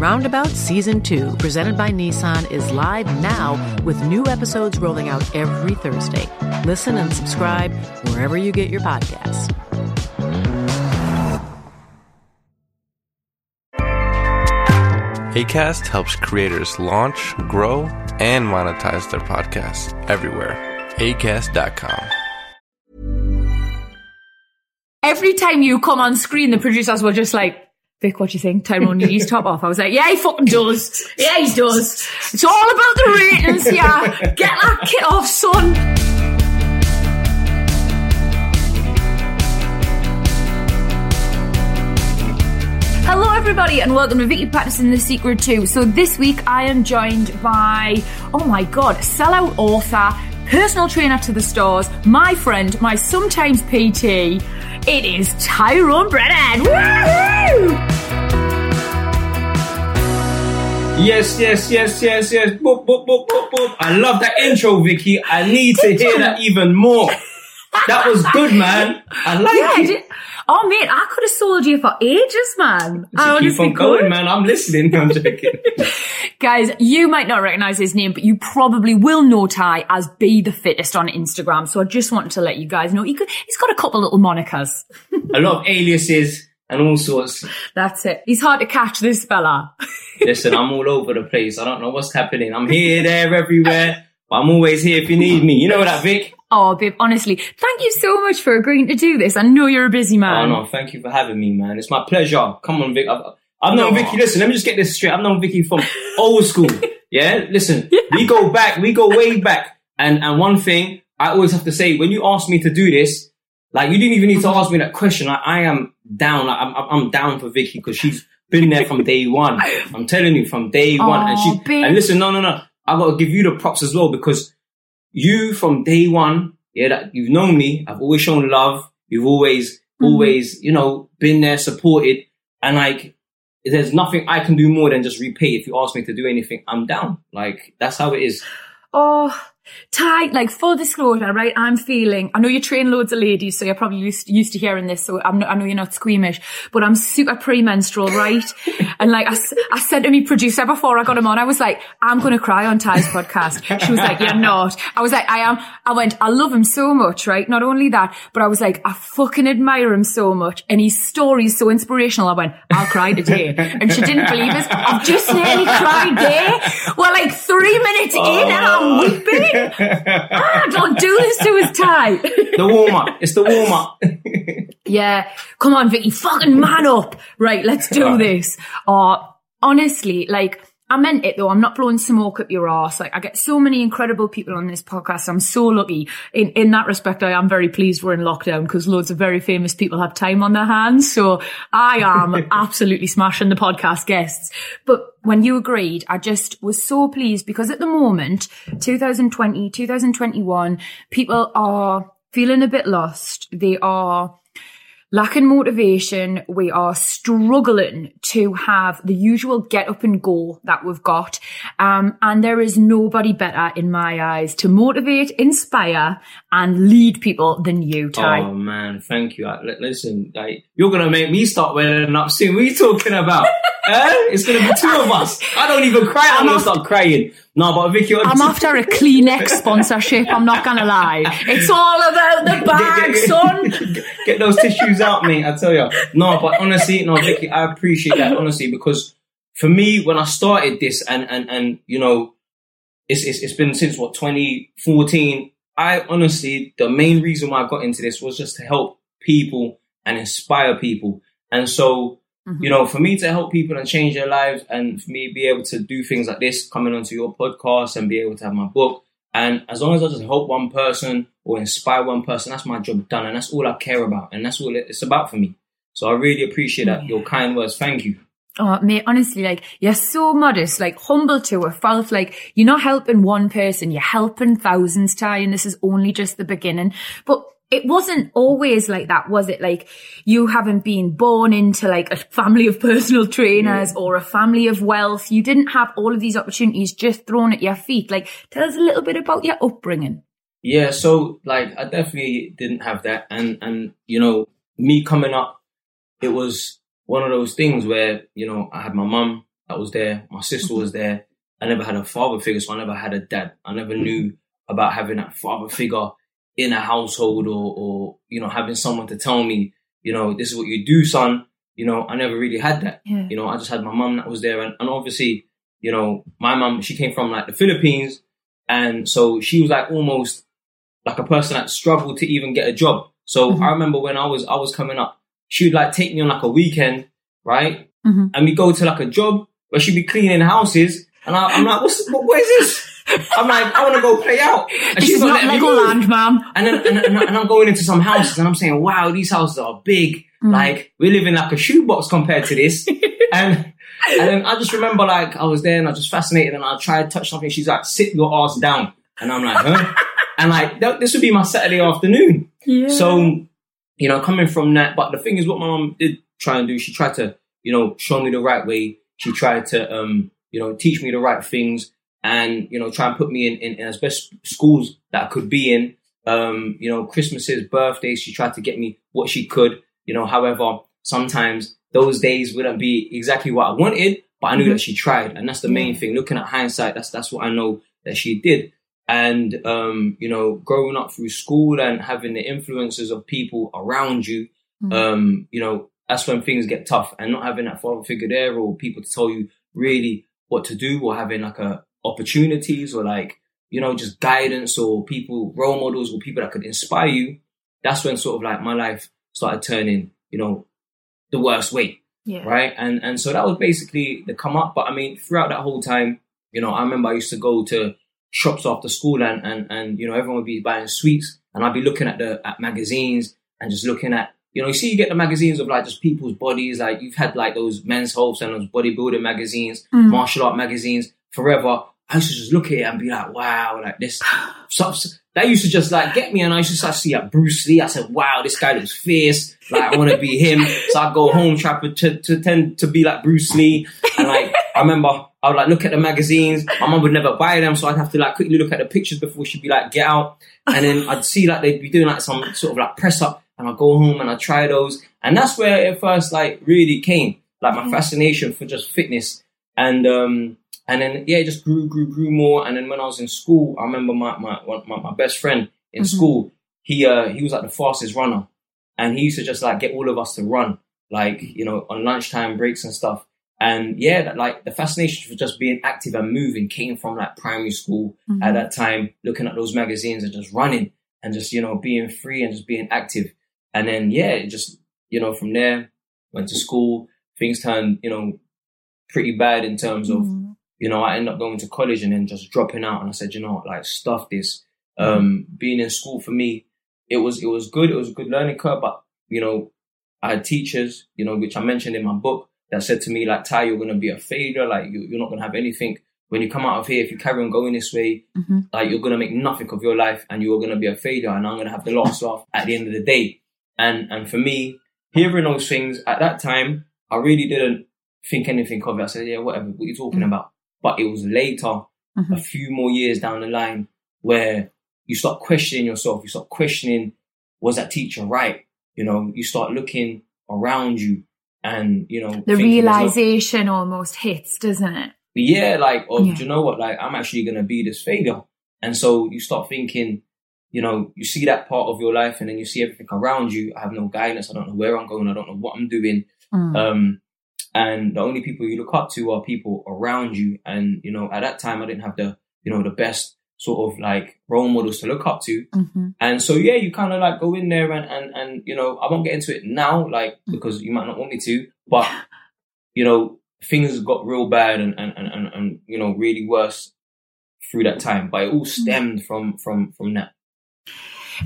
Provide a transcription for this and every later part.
Roundabout Season 2, presented by Nissan, is live now with new episodes rolling out every Thursday. Listen and subscribe wherever you get your podcasts. ACAST helps creators launch, grow, and monetize their podcasts everywhere. ACAST.com. Every time you come on screen, the producers were just like, Vic, what do you think? Tyrone needs top off. I was like, yeah, he fucking does. Yeah, he does. It's all about the ratings, yeah. Get that kit off, son. Hello, everybody, and welcome to Vicky Pattison the Secret 2. So, this week I am joined by, oh my god, sellout author, personal trainer to the stars, my friend, my sometimes PT. It is Tyrone Brennan. Woo! Yes, yes, yes, yes, yes. Boop, boop, boop, boop, boop. I love that intro, Vicky. I need to hear that even more. That was good, man. I like Yeah, I it. did. Oh, mate, I could have sold you for ages, man. I keep on going, could. man. I'm listening. I'm joking. Guys, you might not recognize his name, but you probably will know Ty as Be the Fittest on Instagram. So I just wanted to let you guys know he could, he's got a couple little monikers. A lot of aliases and all sorts. That's it. He's hard to catch, this fella. Listen, I'm all over the place. I don't know what's happening. I'm here, there, everywhere. But I'm always here if you need me. You know that, Vic? Oh, babe, honestly, thank you so much for agreeing to do this. I know you're a busy Oh man. no, no, thank you for having me, man. It's my pleasure. Come on, Vic. I've, I've known No. Vicky. Listen, let me just get this straight. I've known Vicky from old school. Yeah, listen, we go back. We go way back. And and one thing I always have to say, when you ask me to do this, like you didn't even need to ask me that question. I, I am down. Like, I'm I'm down for Vicky because she's been there from day one. I'm telling you, from day one. And she babe. and listen, no, no, no. I got to give you the props as well because you from day one, yeah, that you've known me. I've always shown love. You've always, mm-hmm. always, you know, been there, supported, and like, there's nothing I can do more than just repay. If you ask me to do anything, I'm down. Like that's how it is. Oh, Ty, like full disclosure, right? I'm feeling, I know you train loads of ladies, so you're probably used, used to hearing this, so I'm not, I know you're not squeamish, but I'm super premenstrual, right? and like, I said to me producer before I got him on, I was like, I'm going to cry on Ty's podcast. She was like, you're not. I was like, I am. I went, I love him so much, right? Not only that, but I was like, I fucking admire him so much, and his story is so inspirational. I went, I'll cry today. And she didn't believe us. I've just nearly cried there. We're like three minutes in and I'm oh. weeping. Ah, don't do this to his Ty. The warm up. It's the warm up. yeah. Come on, Vicky, fucking man up. Right, let's do this. Uh, honestly, like, I meant it though. I'm not blowing smoke up your ass. Like, I get so many incredible people on this podcast. I'm so lucky. In, in that respect, I am very pleased we're in lockdown because loads of very famous people have time on their hands. So I am absolutely smashing the podcast guests. But when you agreed, I just was so pleased because at the moment, 2020, 2021, people are feeling a bit lost. They are lacking motivation. We are struggling to have the usual get up and go that we've got. Um, and there is nobody better in my eyes to motivate, inspire and lead people than you, Ty. Oh man, thank you. Listen, like you're gonna make me start wearing up soon. What are you talking about? eh? It's gonna be two of us. I don't even cry. I'm, I'm gonna start crying. No, but Vicky, I'm after a Kleenex sponsorship. I'm not gonna lie. It's all about the bag, son. Get, get those tissues out, mate. I tell you. No, but honestly, no, Vicky, I appreciate that honestly because for me, when I started this, and and and you know, it's it's, it's been since what 2014. I honestly, the main reason why I got into this was just to help people and inspire people. And so, Mm-hmm. you know, for me to help people and change their lives and for me be able to do things like this, coming onto your podcast and be able to have my book. And as long as I just help one person or inspire one person, that's my job done. And that's all I care about. And that's all it's about for me. So I really appreciate that. Your kind words. Thank you. Oh, mate, honestly, like, you're so modest, like, humble to a fault. Like, you're not helping one person, you're helping thousands, Ty, and this is only just the beginning. But it wasn't always like that, was it? Like, you haven't been born into, like, a family of personal trainers or a family of wealth. You didn't have all of these opportunities just thrown at your feet. Like, tell us a little bit about your upbringing. Yeah, so like I definitely didn't have that, and and you know me coming up, it was one of those things where you know I had my mum that was there, my sister mm-hmm. was there. I never had a father figure, so I never had a dad. I never knew about having that father figure in a household, or or you know having someone to tell me, you know, this is what you do, son. You know, I never really had that. Yeah. You know, I just had my mum that was there, and, and obviously, you know, my mum she came from like the Philippines, and so she was like almost like a person that struggled to even get a job. So I remember when I was I was coming up, she would like take me on like a weekend, right? Mhm. And we go to like a job where she'd be cleaning houses, and I, I'm like, what's what, what is this? I'm like, I want to go play out, and This is not letting me move. Legoland, ma'am. And then and, and, and I'm going into some houses, and I'm saying, wow, these houses are big. Like we live in like a shoebox compared to this, and. And then I just remember like I was there and I was just fascinated and I tried to touch something. She's like, sit your ass down. And I'm like, huh? and like, that, this would be my Saturday afternoon. Yeah. So, you know, coming from that, but the thing is what my mom did try and do, she tried to, you know, show me the right way. She tried to, um, you know, teach me the right things and, you know, try and put me in, in, in as best schools that I could be in. Um, you know, Christmases, birthdays, she tried to get me what she could, you know, however, sometimes those days wouldn't be exactly what I wanted, but I knew that she tried. And that's the main thing. Looking at hindsight, that's, that's what I know that she did and um, you know, growing up through school and having the influences of people around you, um, you know, that's when things get tough. And not having that father figure there or people to tell you really what to do, or having like a opportunities or like you know just guidance or people role models or people that could inspire you. That's when sort of like my life started turning, you know, the worst way yeah. right? And and so that was basically the come up. But I mean, throughout that whole time, you know, I remember I used to go to shops after school, and and and you know, everyone would be buying sweets, and I'd be looking at the at magazines and just looking at. You know, you see, you get the magazines of like just people's bodies. Like you've had like those men's health and those bodybuilding magazines, mm. martial art magazines forever. I used to just look at it and be like, wow, like this. So, that used to just like get me. And I used to start to see like Bruce Lee. I said, wow, this guy looks fierce. Like I want to be him. So I go home, try to, to, to tend to be like Bruce Lee. And like, I remember I would like look at the magazines. My mum would never buy them. So I'd have to like quickly look at the pictures before she'd be like, get out. And then I'd see like they'd be doing like some sort of like press up and I'd go home and I'd try those. And that's where it first like really came. Like my fascination for just fitness. And, um, and then yeah, it just grew, grew, grew more. And then when I was in school, I remember my my my, my best friend in mm-hmm. school. He uh he was like the fastest runner, and he used to just like get all of us to run, like you know on lunchtime breaks and stuff. And yeah, that, like the fascination for just being active and moving came from like primary school mm-hmm. at that time, looking at those magazines and just running and just you know being free and just being active. And then yeah, it just you know from there went to school. Things turned you know pretty bad in terms of mm-hmm. You know, I ended up going to college and then just dropping out. And I said, you know, what, like stuff this. Um, being in school for me, it was it was good. It was a good learning curve. But you know, I had teachers, you know, which I mentioned in my book, that said to me like, Ty, you're gonna be a failure. Like you, you're not gonna have anything when you come out of here. If you carry on going this way, like you're gonna make nothing of your life, and you're gonna be a failure. And I'm gonna have the last laugh at the end of the day. And and for me, hearing those things at that time, I really didn't think anything of it. I said, yeah, whatever. What are you talking about? But it was later, a few more years down the line, where you start questioning yourself. You start questioning, was that teacher right? You know, you start looking around you, and you know, The thinking, "There's realization almost hits, doesn't it? yeah, like, oh, Yeah. do you know what? Like, I'm actually gonna be this failure, and so you start thinking, you know, you see that part of your life, and then you see everything around you. I have no guidance. I don't know where I'm going. I don't know what I'm doing. Mm. Um, and the only people you look up to are people around you. And you know, at that time, I didn't have the you know the best sort of like role models to look up to. Mm-hmm. And so yeah, you kind of like go in there and and and you know, I won't get into it now, like because you might not want me to, but you know, things got real bad and and and, and, and you know, really worse through that time. But it all stemmed from from from that.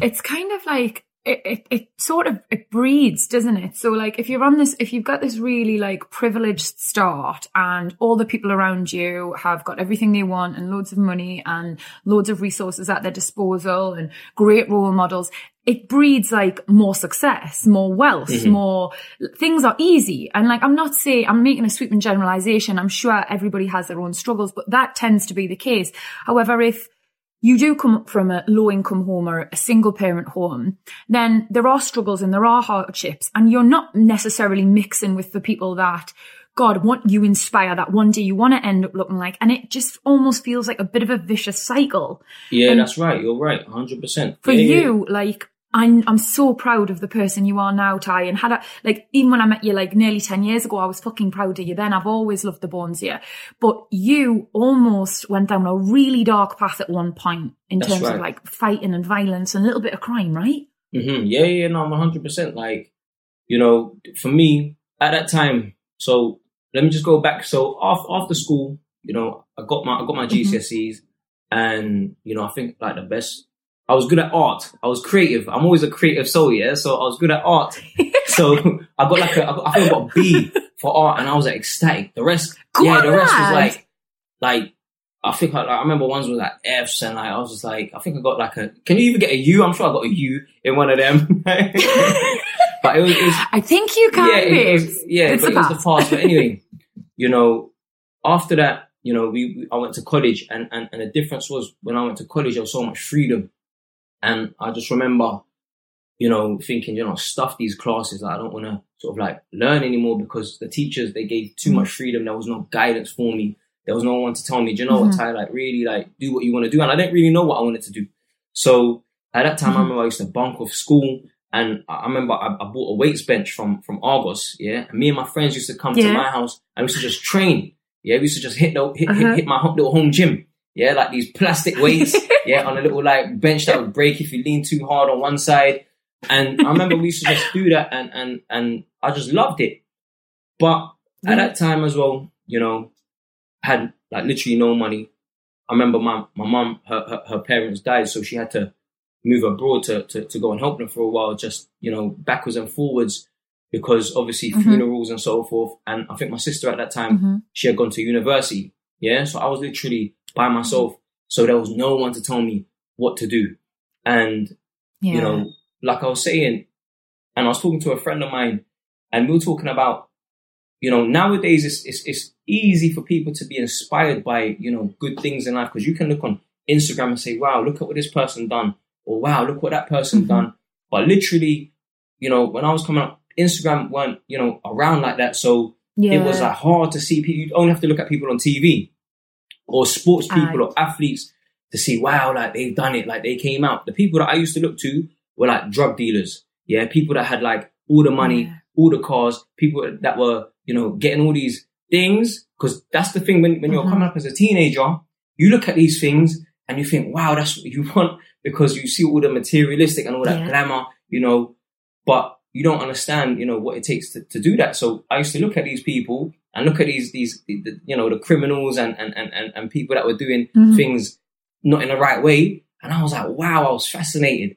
it's kind of like it, it, it sort of it breeds doesn't it so like if you're on this if you've got this really like privileged start and all the people around you have got everything they want and loads of money and loads of resources at their disposal and great role models it breeds like more success, more wealth, mm-hmm. more things are easy. And like, I'm not saying I'm making a sweeping generalization. I'm sure everybody has their own struggles, but that tends to be the case. However, if you do come up from a low income home or a single parent home, then there are struggles and there are hardships and you're not necessarily mixing with the people that God want you inspire that one day you want to end up looking like. And it just almost feels like a bit of a vicious cycle. Yeah, And- that's right. You're right, hundred percent. For you, like, I'm, I'm so proud of the person you are now, Ty. And had I, like, even when I met you like nearly 10 years ago, I was fucking proud of you then. I've always loved the bones here. But you almost went down a really dark path at one point in That's terms of like fighting and violence and a little bit of crime, right? hmm Yeah, yeah, no, I'm 100. percent Like, you know, for me at that time. So let me just go back. So after after school, you know, I got my I got my GCSEs, and you know, I think like the best. I was good at art. I was creative. I'm always a creative soul, yeah. So I was good at art. so I got like a, I, got, I think I got B for art, and I was like ecstatic. The rest, yeah, the rest was like, like I think I, I remember ones with like Fs, and like I was just like, I think I got like a. Can you even get a U? I'm sure I got a U in one of them. but it was, it was I think you can, yeah, it was, yeah, It's but it was the past. But anyway, you know, after that, you know, we, we I went to college, and, and and the difference was when I went to college, there was so much freedom, and I just remember, you know, thinking, you know, stuff these classes. Like, I don't want to sort of like learn anymore because the teachers they gave too mm. much freedom. There was no guidance for me. There was no one to tell me, you know what, mm-hmm. Ty? Like, really, like, do what you want to do, and I didn't really know what I wanted to do. So at that time, I mm-hmm. remember I used to bunk off school. And I remember I, I bought a weights bench from from Argos, yeah. And me and my friends used to come to my house and we used to just train, yeah. We used to just hit the hit, Uh-huh. hit, hit my little home gym, yeah, like these plastic weights, yeah, on a little like bench that would break if you lean too hard on one side. And I remember we used to just do that, and and and I just loved it. But at that time as well, you know, had like literally no money. I remember my my mum, her, her her parents died, so she had to move abroad to, to to go and help them for a while, just you know backwards and forwards because obviously mm-hmm. funerals and so forth. And I think my sister at that time mm-hmm. she had gone to university, yeah. So I was literally by mm-hmm. myself, so there was no one to tell me what to do, and Yeah. you know, like I was saying, and I was talking to a friend of mine, and we were talking about, you know, nowadays it's it's, it's easy for people to be inspired by you know good things in life because you can look on Instagram and say, wow, look at what this person done, or wow, look what that person mm-hmm. done. But literally, you know, when I was coming up, Instagram weren't you know around like that, so yeah. it was like hard to see people. You only have to look at people on TV or sports ah, people Aye. or athletes to see, wow, like they've done it, like they came out. The people that I used to look to were like drug dealers. Yeah. People that had like all the money, Yeah. all the cars, people that were, you know, getting all these things. Cause that's the thing when, when you're coming mm-hmm. up as a teenager, you look at these things and you think, wow, that's what you want because you see all the materialistic and all that Yeah. glamour, you know, but you don't understand, you know, what it takes to, to do that. So I used to look at these people and look at these, these, the, you know, the criminals and, and, and, and, people that were doing Mhm. things not in the right way. And I was like, wow, I was fascinated.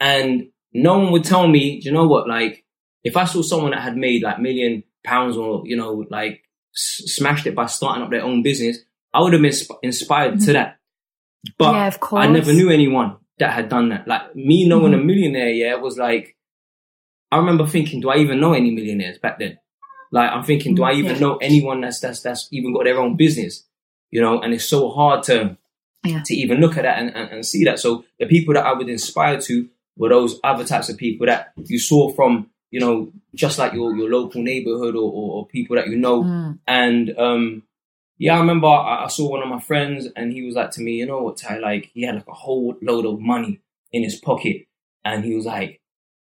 And no one would tell me, do you know what? Like, if I saw someone that had made like million pounds or, you know, like s- smashed it by starting up their own business, I would have been sp- inspired to that. But Yeah, I never knew anyone that had done that. Like me knowing a millionaire, yeah, was like, I remember thinking, do I even know any millionaires back then? Like I'm thinking, do I even Yeah. know anyone that's that's that's even got their own business? You know, and it's so hard to Yeah. to even look at that and, and, and see that. So the people that I would inspire to were those other types of people that you saw from, you know, just like your, your local neighborhood or, or, or people that you know. Mm. And um, yeah, I remember I, I saw one of my friends and he was like to me, you know what, Ty, like he had like a whole load of money in his pocket. And he was like,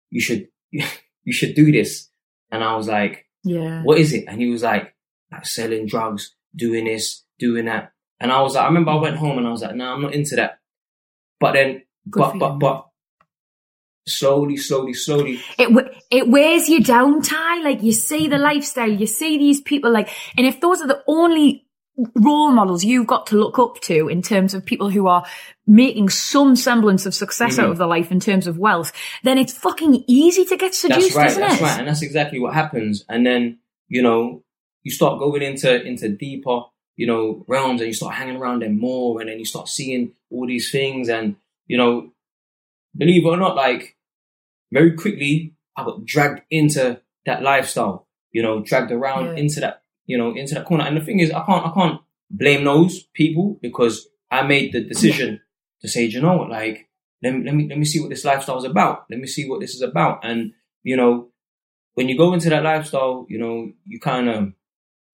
you should, you should do this. And I was like, Yeah. what is it? And he was like, like selling drugs, doing this, doing that. And I was like, I remember I went home and I was like, no, I'm not into that. But then, Good but but but slowly, slowly, slowly. It it wears you down, Ty. Like you see the lifestyle, you see these people, like, and if those are the only role models you've got to look up to in terms of people who are making some semblance of success Mm-hmm. out of their life in terms of wealth, then it's fucking easy to get seduced, That's right. isn't That's it? right, and that's exactly what happens. And then you know you start going into into deeper you know realms, and you start hanging around them more, and then you start seeing all these things, and you know, believe it or not, like very quickly I got dragged into that lifestyle. You know, dragged around Yeah. into that you know into that corner. And the thing is, I can't I can't blame those people because I made the decision to say, you know what, like let me let me let me see what this lifestyle is about. Let me see what this is about. And you know, when you go into that lifestyle, you know, you kind of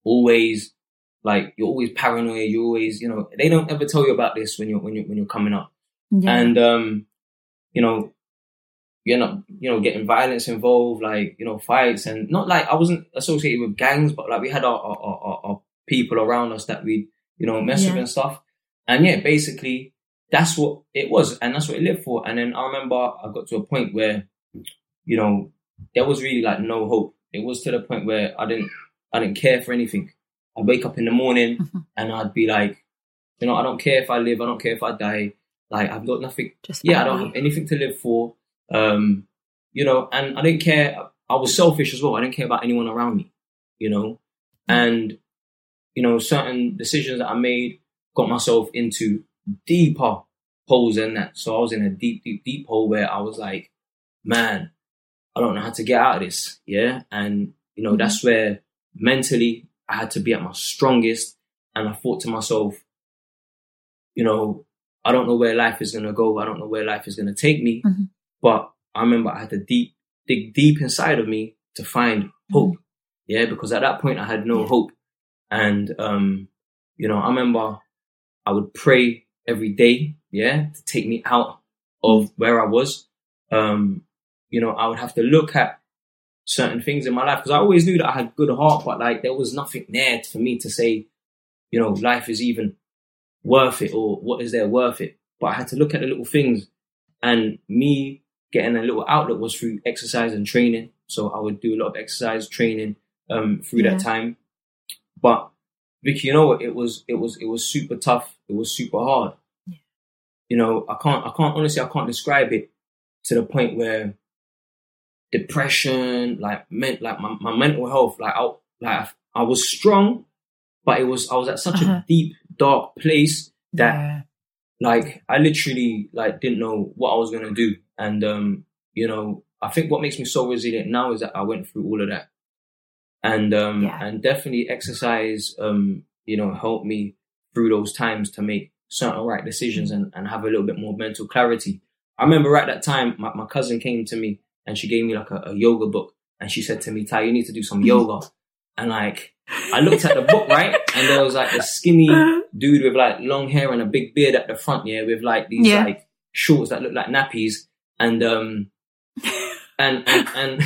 always like you're always paranoid. You always, you know, they don't ever tell you about this when you're when you when you're coming up. Yeah. And um, you know, you end up, you know, getting violence involved, like you know, fights, and not like I wasn't associated with gangs, but like we had our our, our, our people around us that we, you know, mess with and stuff. And yeah, basically, that's what it was, and that's what it lived for. And then I remember I got to a point where, you know, there was really like no hope. It was to the point where I didn't, I didn't care for anything. I'd wake up in the morning Mm-hmm. and I'd be like, you know, I don't care if I live, I don't care if I die. Like I've got nothing. Just yeah, I don't have anything to live for. Um, you know, and I didn't care. I was selfish as well. I didn't care about anyone around me. You know, and you know, certain decisions that I made got myself into deeper holes than that. So I was in a deep, deep, deep hole where I was like, man, I don't know how to get out of this. Yeah. And, you know, that's where mentally I had to be at my strongest. And I thought to myself, you know, I don't know where life is going to go. I don't know where life is going to take me. Mhm. But I remember I had to deep, dig deep inside of me to find hope. Yeah. Because at that point I had no hope. And, um, you know, I remember I would pray every day, yeah, to take me out of where I was. Um, you know, I would have to look at certain things in my life because I always knew that I had good heart, but like there was nothing there for me to say, you know, life is even worth it or what is there worth it. But I had to look at the little things and me getting a little outlet was through exercise and training. So I would do a lot of exercise training um, through Yeah. that time. But Vicky, you know what? It was it was it was super tough. It was super hard. You know, I can't I can't honestly I can't describe it to the point where depression, like meant like my, my mental health, like I like I was strong, but it was I was at such Uh-huh. a deep, dark place that Yeah. like I literally like didn't know what I was gonna do. And um, you know, I think what makes me so resilient now is that I went through all of that. And um Yeah. and definitely exercise um, you know, helped me through those times to make certain right decisions and, and have a little bit more mental clarity. I remember at that time my, my cousin came to me and she gave me like a, a yoga book and she said to me, Ty, you need to do some yoga. And like I looked at the book, right? And there was like a skinny dude with like long hair and a big beard at the front, yeah, with like these Yeah. like shorts that looked like nappies. And um and and and,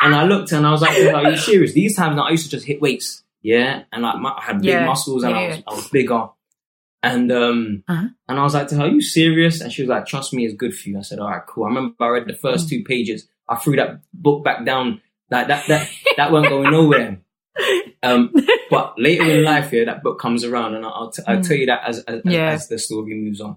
and I looked and I was like, are you serious? These times I used to just hit weights, yeah, and like my, I had big Yeah. muscles and I was. I was bigger. And um Uh-huh. and I was like to her, are you serious? And she was like, trust me, it's good for you. I said, all right, cool. I remember I read the Mm. first two pages. I threw that book back down. Like that that that weren't going nowhere. Um, but later in life, yeah, that book comes around, and I'll, t- I'll tell you that as as, Mm. Yeah. as the story moves on.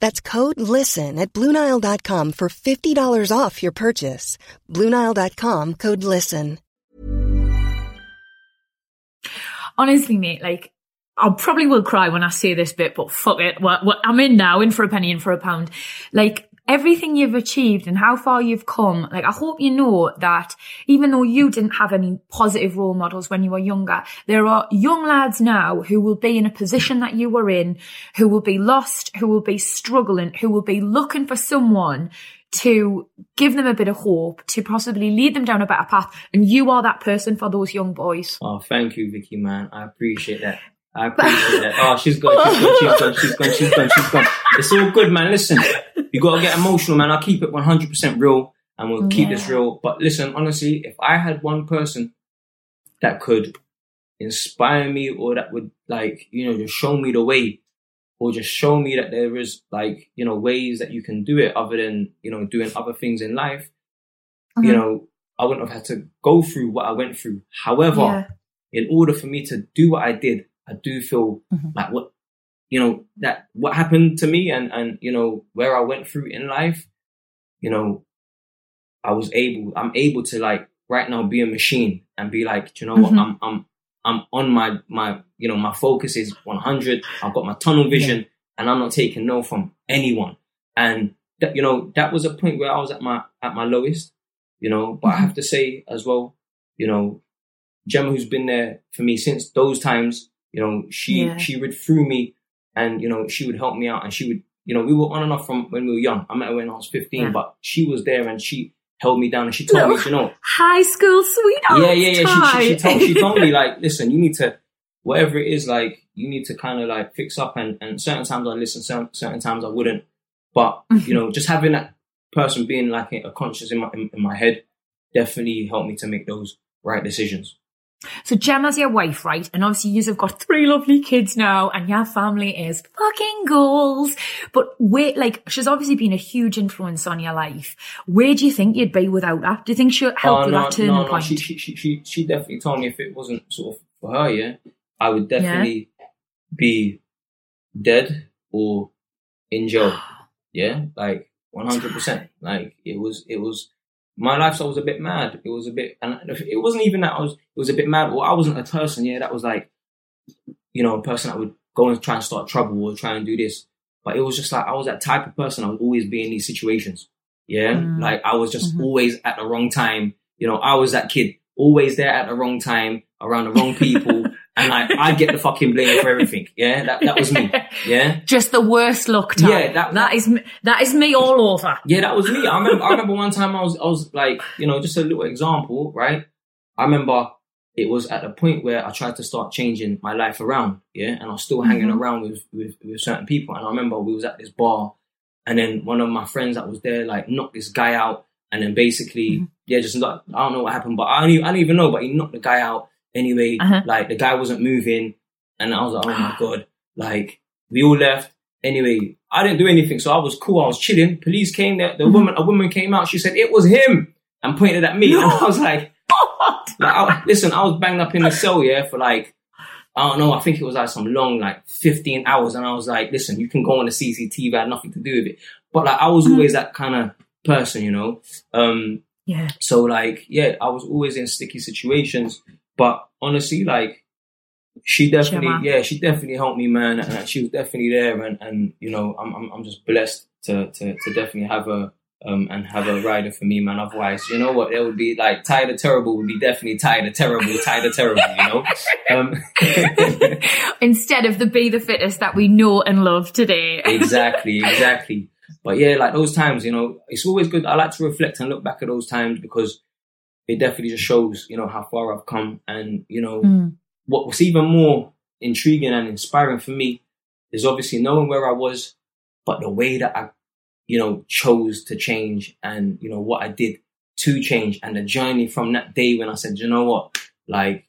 That's code LISTEN at Bluenile.com for $50 off your purchase. Bluenile.com code LISTEN. Honestly, mate, like, I probably will cry when I say this bit, but fuck it. I'm in now, in for a penny, in for a pound. Like, everything you've achieved and how far you've come, like I hope you know that even though you didn't have any positive role models when you were younger, there are young lads now who will be in a position that you were in, who will be lost, who will be struggling, who will be looking for someone to give them a bit of hope, to possibly lead them down a better path. And you are that person for those young boys. Oh, thank you, Vicky, man. I appreciate that. I appreciate that. Oh, she's gone, she's gone, she's gone, she's gone, she's gone, she's gone. It's all good, man. Listen, you gotta get emotional, man. I'll keep it 100% real and we'll keep Yeah. this real. But listen, honestly, if I had one person that could inspire me or that would like, you know, just show me the way or just show me that there is like, you know, ways that you can do it other than, you know, doing other things in life, you Mhm. know, I wouldn't have had to go through what I went through. However, Yeah. in order for me to do what I did, I do feel Mm-hmm. like what you know that what happened to me and and you know where I went through in life, you know, I was able I'm able to like right now be a machine and be like, you know what, mm-hmm. I'm I'm I'm on my my you know my focus is 100. I've got my tunnel vision and I'm not taking no from anyone. And that you know that was a point where I was at my at my lowest, you know. But I mm-hmm. have to say as well, you know, Gemma, who's been there for me since those times, you know, she Yeah. she read through me, and you know, she would help me out, and she would, you know, we were on and off from when we were young. I met her when I was fifteen, Yeah. but she was there and she held me down and she told me, you know, High school sweetheart. yeah, yeah, yeah. She, she, she told she told me like, listen, you need to whatever it is, like you need to kind of like fix up. And and certain times I listen, certain, certain times I wouldn't. But you mm-hmm. know, just having that person being like a conscious in my in, in my head definitely helped me to make those right decisions. So Gemma's your wife, right? And obviously you have got three lovely kids now and your family is fucking goals. But wait, like, she's obviously been a huge influence on your life. Where do you think you'd be without that? Do you think she'll help Oh, with that turning no, no. point? She, she, she, she, definitely told me if it wasn't sort of for her, yeah, I would definitely be dead or in jail. Yeah, like one hundred percent. Like it was, it was. My lifestyle was a bit mad. It was a bit, and it wasn't even that I was. It was a bit mad. Well, I wasn't a person. Yeah, that was like, you know, a person that would go and try and start trouble or try and do this. But it was just like I was that type of person. I would always be in these situations. Yeah, Mm. like I was just Mhm. always at the wrong time. You know, I was that kid always there at the wrong time around the wrong people, and like I get the fucking blame for everything. Yeah, that that was me. Yeah. Just the worst luck time. Yeah, that- that is me, that is me all over. Yeah, that was me. I remember. I remember one time I was, I was like, you know, just a little example, right? I remember it was at a point where I tried to start changing my life around, yeah, and I was still hanging Mhm. around with, with with certain people. And I remember we was at this bar, and then one of my friends that was there like knocked this guy out, and then basically, yeah, just not, I don't know what happened, but I don't, I don't even know, but he knocked the guy out anyway. Uh-huh. Like the guy wasn't moving, and I was like, oh my god, like we all left. Anyway, I didn't do anything, so I was cool. I was chilling. Police came. there. the woman, a woman came out. She said it was him and pointed at me, and I was like, like I, listen, I was banged up in the cell, yeah, for like, I don't know, I think it was like some long, like 15 hours. And I was like, listen, you can go on the CCTV, I had nothing to do with it. But like, I was always that kind of person, you know? Um, Yeah. so like, yeah, I was always in sticky situations. But honestly, like, she definitely, Gemma. yeah, she definitely helped me, man. And she was definitely there. And, and you know, I'm, I'm, I'm just blessed to, to, to definitely have her um, and have a rider for me, man. Otherwise, you know what? It would be like tired of terrible would be definitely tired of terrible, tired of terrible, you know? Um, Instead of the be the fittest that we know and love today. exactly, exactly. But yeah, like those times, you know, it's always good. I like to reflect and look back at those times because it definitely just shows, you know, how far I've come. And, you know, Mm. what was even more intriguing and inspiring for me is obviously knowing where I was, but the way that I, you know, chose to change and, you know, what I did to change and the journey from that day when I said, you know what, like,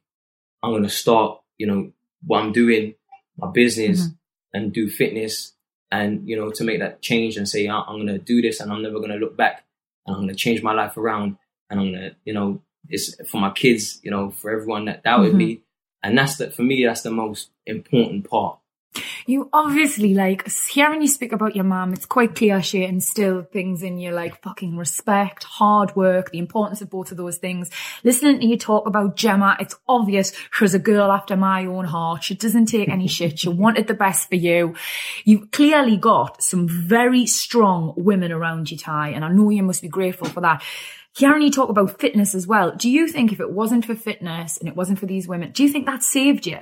I'm going to start, you know, what I'm doing, my business and do fitness and, you know, to make that change and say, I'm going to do this and I'm never going to look back and I'm going to change my life around and I'm to, you know, it's for my kids, you know, for everyone that doubted Mhm. me. And that's the, for me, that's the most important part. You obviously like hearing you speak about your mom. It's quite clear she instilled things in you like fucking respect, hard work, the importance of both of those things. Listening to you talk about Gemma, it's obvious she was a girl after my own heart. She doesn't take any shit. She wanted the best for you. You've clearly got some very strong women around you, Ty, and I know you must be grateful for that. Hearing you talk about fitness as well, do you think if it wasn't for fitness and it wasn't for these women, do you think that saved you?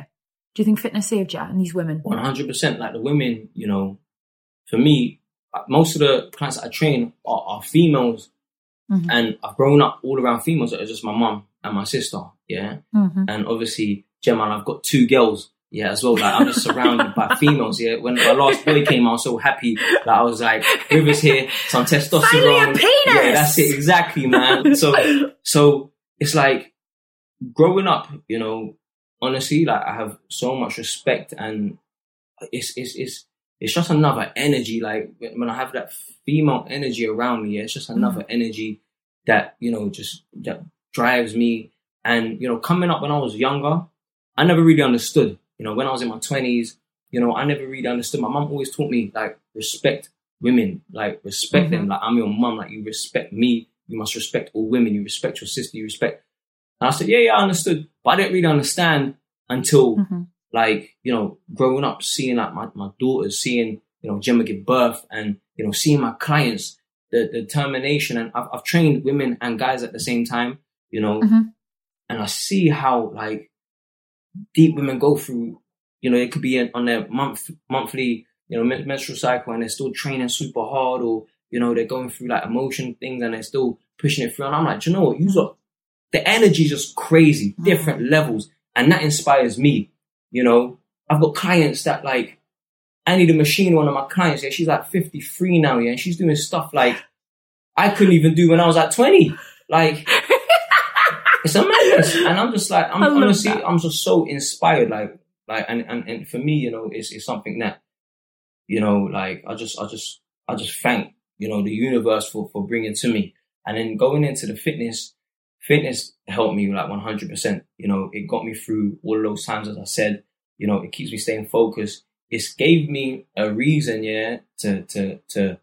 Do you think fitness saved you and these women? One hundred percent. Like the women, you know, for me, most of the clients that I train are, are females, Mhm. and I've grown up all around females. It's just my mum and my sister, yeah, Mhm. and obviously Gemma. and I've got two girls, yeah, as well. Like I'm just surrounded by females. Yeah, when my last boy came, out, I was so happy that I was like, Rivers here, some testosterone. Finally a penis! Yeah, that's it exactly, man. So, so it's like growing up, you know, honestly, like I have so much respect and it's it's it's it's just another energy. Like when I have that female energy around me, yeah, it's just another mm. energy that you know just that drives me. And you know, coming up when I was younger, I never really understood. You know, when I was in my twenties, you know, I never really understood. My mum always taught me like respect women, like respect them. Like I'm your mum, like you respect me. You must respect all women. You respect your sister. You respect. And I said, yeah, yeah, I understood, but I didn't really understand until Mhm. like you know growing up seeing like my, my daughters seeing you know Gemma give birth and you know seeing my clients the, the determination and I've, I've trained women and guys at the same time you know Mhm. and I see how like deep women go through you know it could be in, on their month monthly you know men- menstrual cycle and they're still training super hard or you know they're going through like emotion things and they're still pushing it through. And I'm like you know what? You got the energy is just crazy mm. different levels. And that inspires me you know, I've got clients that like, I need a machine. One of my clients, yeah, she's like 53 now, yeah, and she's doing stuff like I couldn't even do when I was like 20. Like, it's a madness. And I'm just like, I'm honestly, that. I'm just so inspired. Like, like, and, and, and for me, you know, it's, it's something that, you know, like, I just, I just, I just thank, you know, the universe for, for bringing to me. And then going into the fitness, fitness helped me like 100%. You know, it got me through all of those times, as I said, you know, it keeps me staying focused. It's gave me a reason, yeah, to, to, to,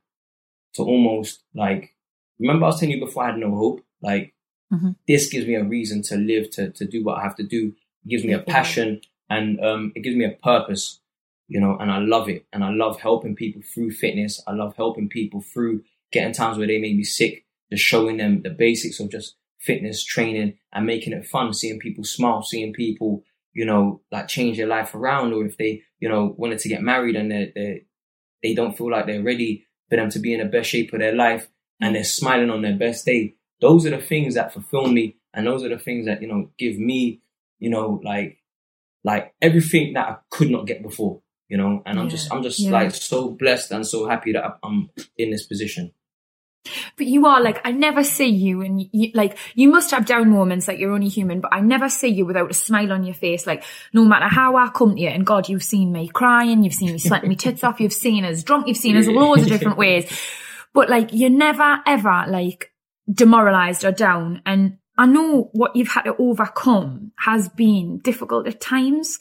to almost like, remember I was telling you before I had no hope? Like, Mhm. this gives me a reason to live, to, to do what I have to do. It gives me a passion and, um, it gives me a purpose, you know, and I love it. And I love helping people through fitness. I love helping people through getting times where they may be sick, just showing them the basics of just fitness training and making it fun, seeing people smile, seeing people, you know, like change their life around, or if they, you know, wanted to get married and they they they don't feel like they're ready for them to be in the best shape of their life and they're smiling on their best day. Those are the things that fulfill me and those are the things that, you know, give me, you know, like like everything that I could not get before, you know, and I'm Yeah. just I'm just Yeah. like so blessed and so happy that I'm in this position. But you are like, I never see you and you, like, you must have down moments like you're only human, but I never see you without a smile on your face. Like, no matter how I come to you, and God, you've seen me crying, you've seen me sweating my tits off, you've seen us drunk, you've seen us loads of different ways. But like, you're never ever like demoralized or down. And I know what you've had to overcome has been difficult at times.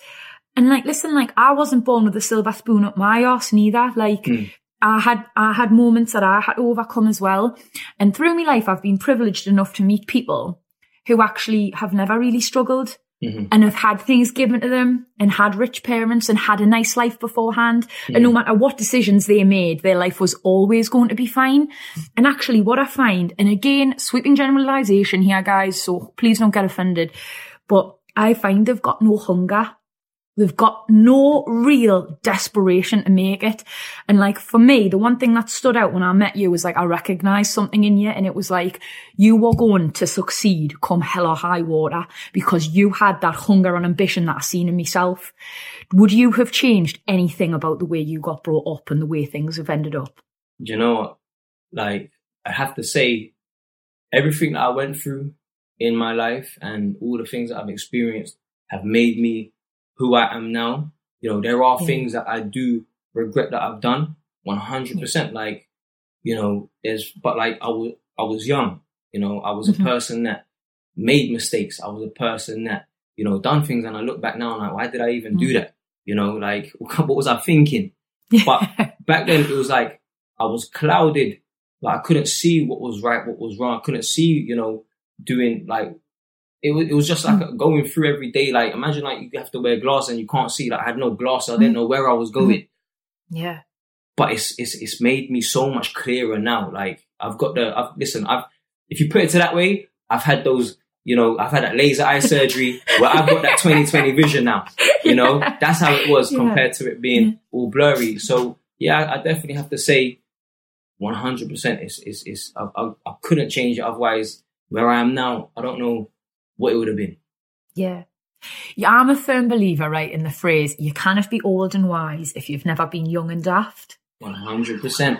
And like, listen, like, I wasn't born with a silver spoon up my arse neither. Like, hmm. I had I had moments that I had to overcome as well. And through my life I've been privileged enough to meet people who actually have never really struggled Mm-hmm. and have had things given to them and had rich parents and had a nice life beforehand. And no matter what decisions they made, their life was always going to be fine. Mm-hmm. And actually what I find, and again, sweeping generalization here, guys, so please don't get offended, but I find they've got no hunger. They've got no real desperation to make it. And like for me, the one thing that stood out when I met you was like I recognized something in you and it was like you were going to succeed come hell or high water because you had that hunger and ambition that I seen in myself. Would you have changed anything about the way you got brought up and the way things have ended up? You know? Like, I have to say, everything that I went through in my life and all the things that I've experienced have made me who I am now. You know, there are Yeah. things that I do regret that I've done 100%. Like, you know, there's, but like, I was, I was young, you know, I was Mhm. a person that made mistakes. I was a person that, you know, done things and I look back now and like, why did I even do Mhm. that? You know, like what was I thinking? But back then it was like I was clouded. Like I couldn't see what was right, what was wrong. I couldn't see, you know, doing like it was, it was just like mm. going through every day. Like imagine like you have to wear glasses and you can't see. Like I had no glasses. I didn't mm. know where I was mm. going. Yeah. But it's it's it's made me so much clearer now. Like I've got the I've listen. I've if you put it to that way, I've had those. You know, I've had that laser eye surgery where I've got that 2020 vision now. You know, that's how it was Yeah. compared to it being all blurry. So yeah, I, definitely have to say 100% is, is, is, I, I, I couldn't change it. Otherwise, where I am now, I don't know what it would have been. Yeah. Yeah, I'm a firm believer, right, in the phrase, you cannot be old and wise if you've never been young and daft. 100%.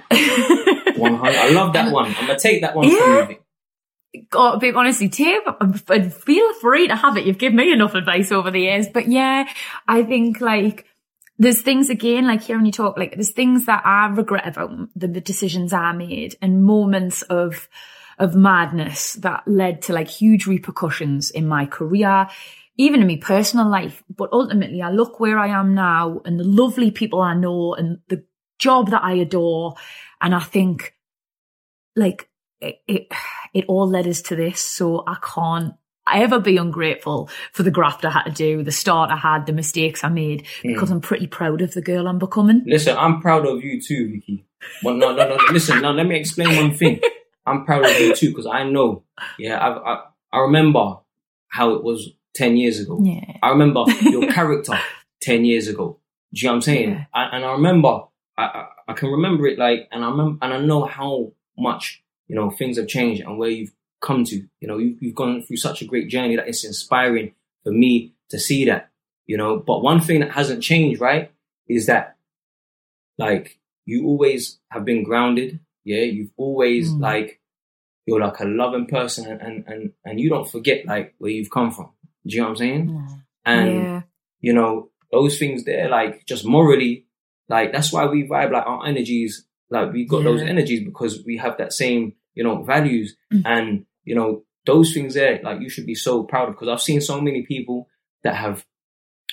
100. I love that one. I'm going to take that one Yeah. from you. God, babe, honestly, Tim, um, feel free to have it. You've given me enough advice over the years. But yeah, I think like there's things again, like hearing you talk, like there's things that I regret about the, the decisions I made and moments of of madness that led to like huge repercussions in my career, even in my personal life. But ultimately, I look where I am now and the lovely people I know and the job that I adore, and I think like it, it, it all led us to this. So I can't ever be ungrateful for the graft I had to do, the start I had, the mistakes I made, because hmm. I'm pretty proud of the girl I'm becoming. Listen, I'm proud of you too, Vicky. Well, no, no, no. Listen, now let me explain one thing. I'm proud of you too because I know. Yeah, I, I I remember how it was ten years ago. Yeah. I remember your character ten years ago. Do you know what I'm saying? Yeah. I, and I remember, I, I I can remember it like, and I remember, and I know how much you know things have changed and where you've come to. You know, you, you've gone through such a great journey that it's inspiring for me to see that. You know, but one thing that hasn't changed, right, is that like you always have been grounded. Yeah, you've always Mm. like you're like a loving person, and, and and and you don't forget like where you've come from. Do you know what I'm saying? And yeah. you know those things there, like just morally, like that's why we vibe. Like our energies, like we got those energies because we have that same you know values, Mm. and you know those things there. Like you should be so proud of because I've seen so many people that have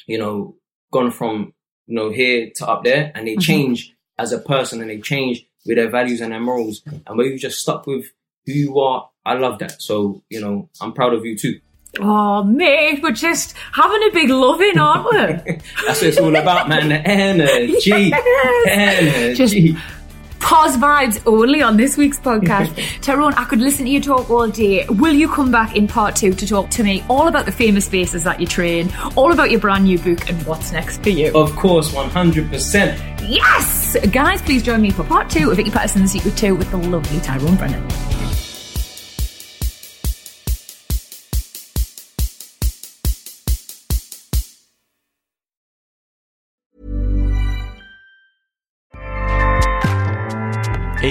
you know gone from you know here to up there, and they Mhm. change as a person, and they change with their values and their morals, mm. and where you just stuck with who you are. I love that. So you know I'm proud of you too. Oh, mate, we're just having a big loving, aren't we? That's what it's all about, man. The energy. Yes. Energy. Pause vibes only on this week's podcast. Tyrone, I could listen to you talk all day. Will you come back in part two to talk to me all about the famous faces that you train, all about your brand new book, and what's next for you? Of course, 100%. Yes! Guys, please join me for part two of Vicky Pattison's Secret 2 with the lovely Tyrone Brennan.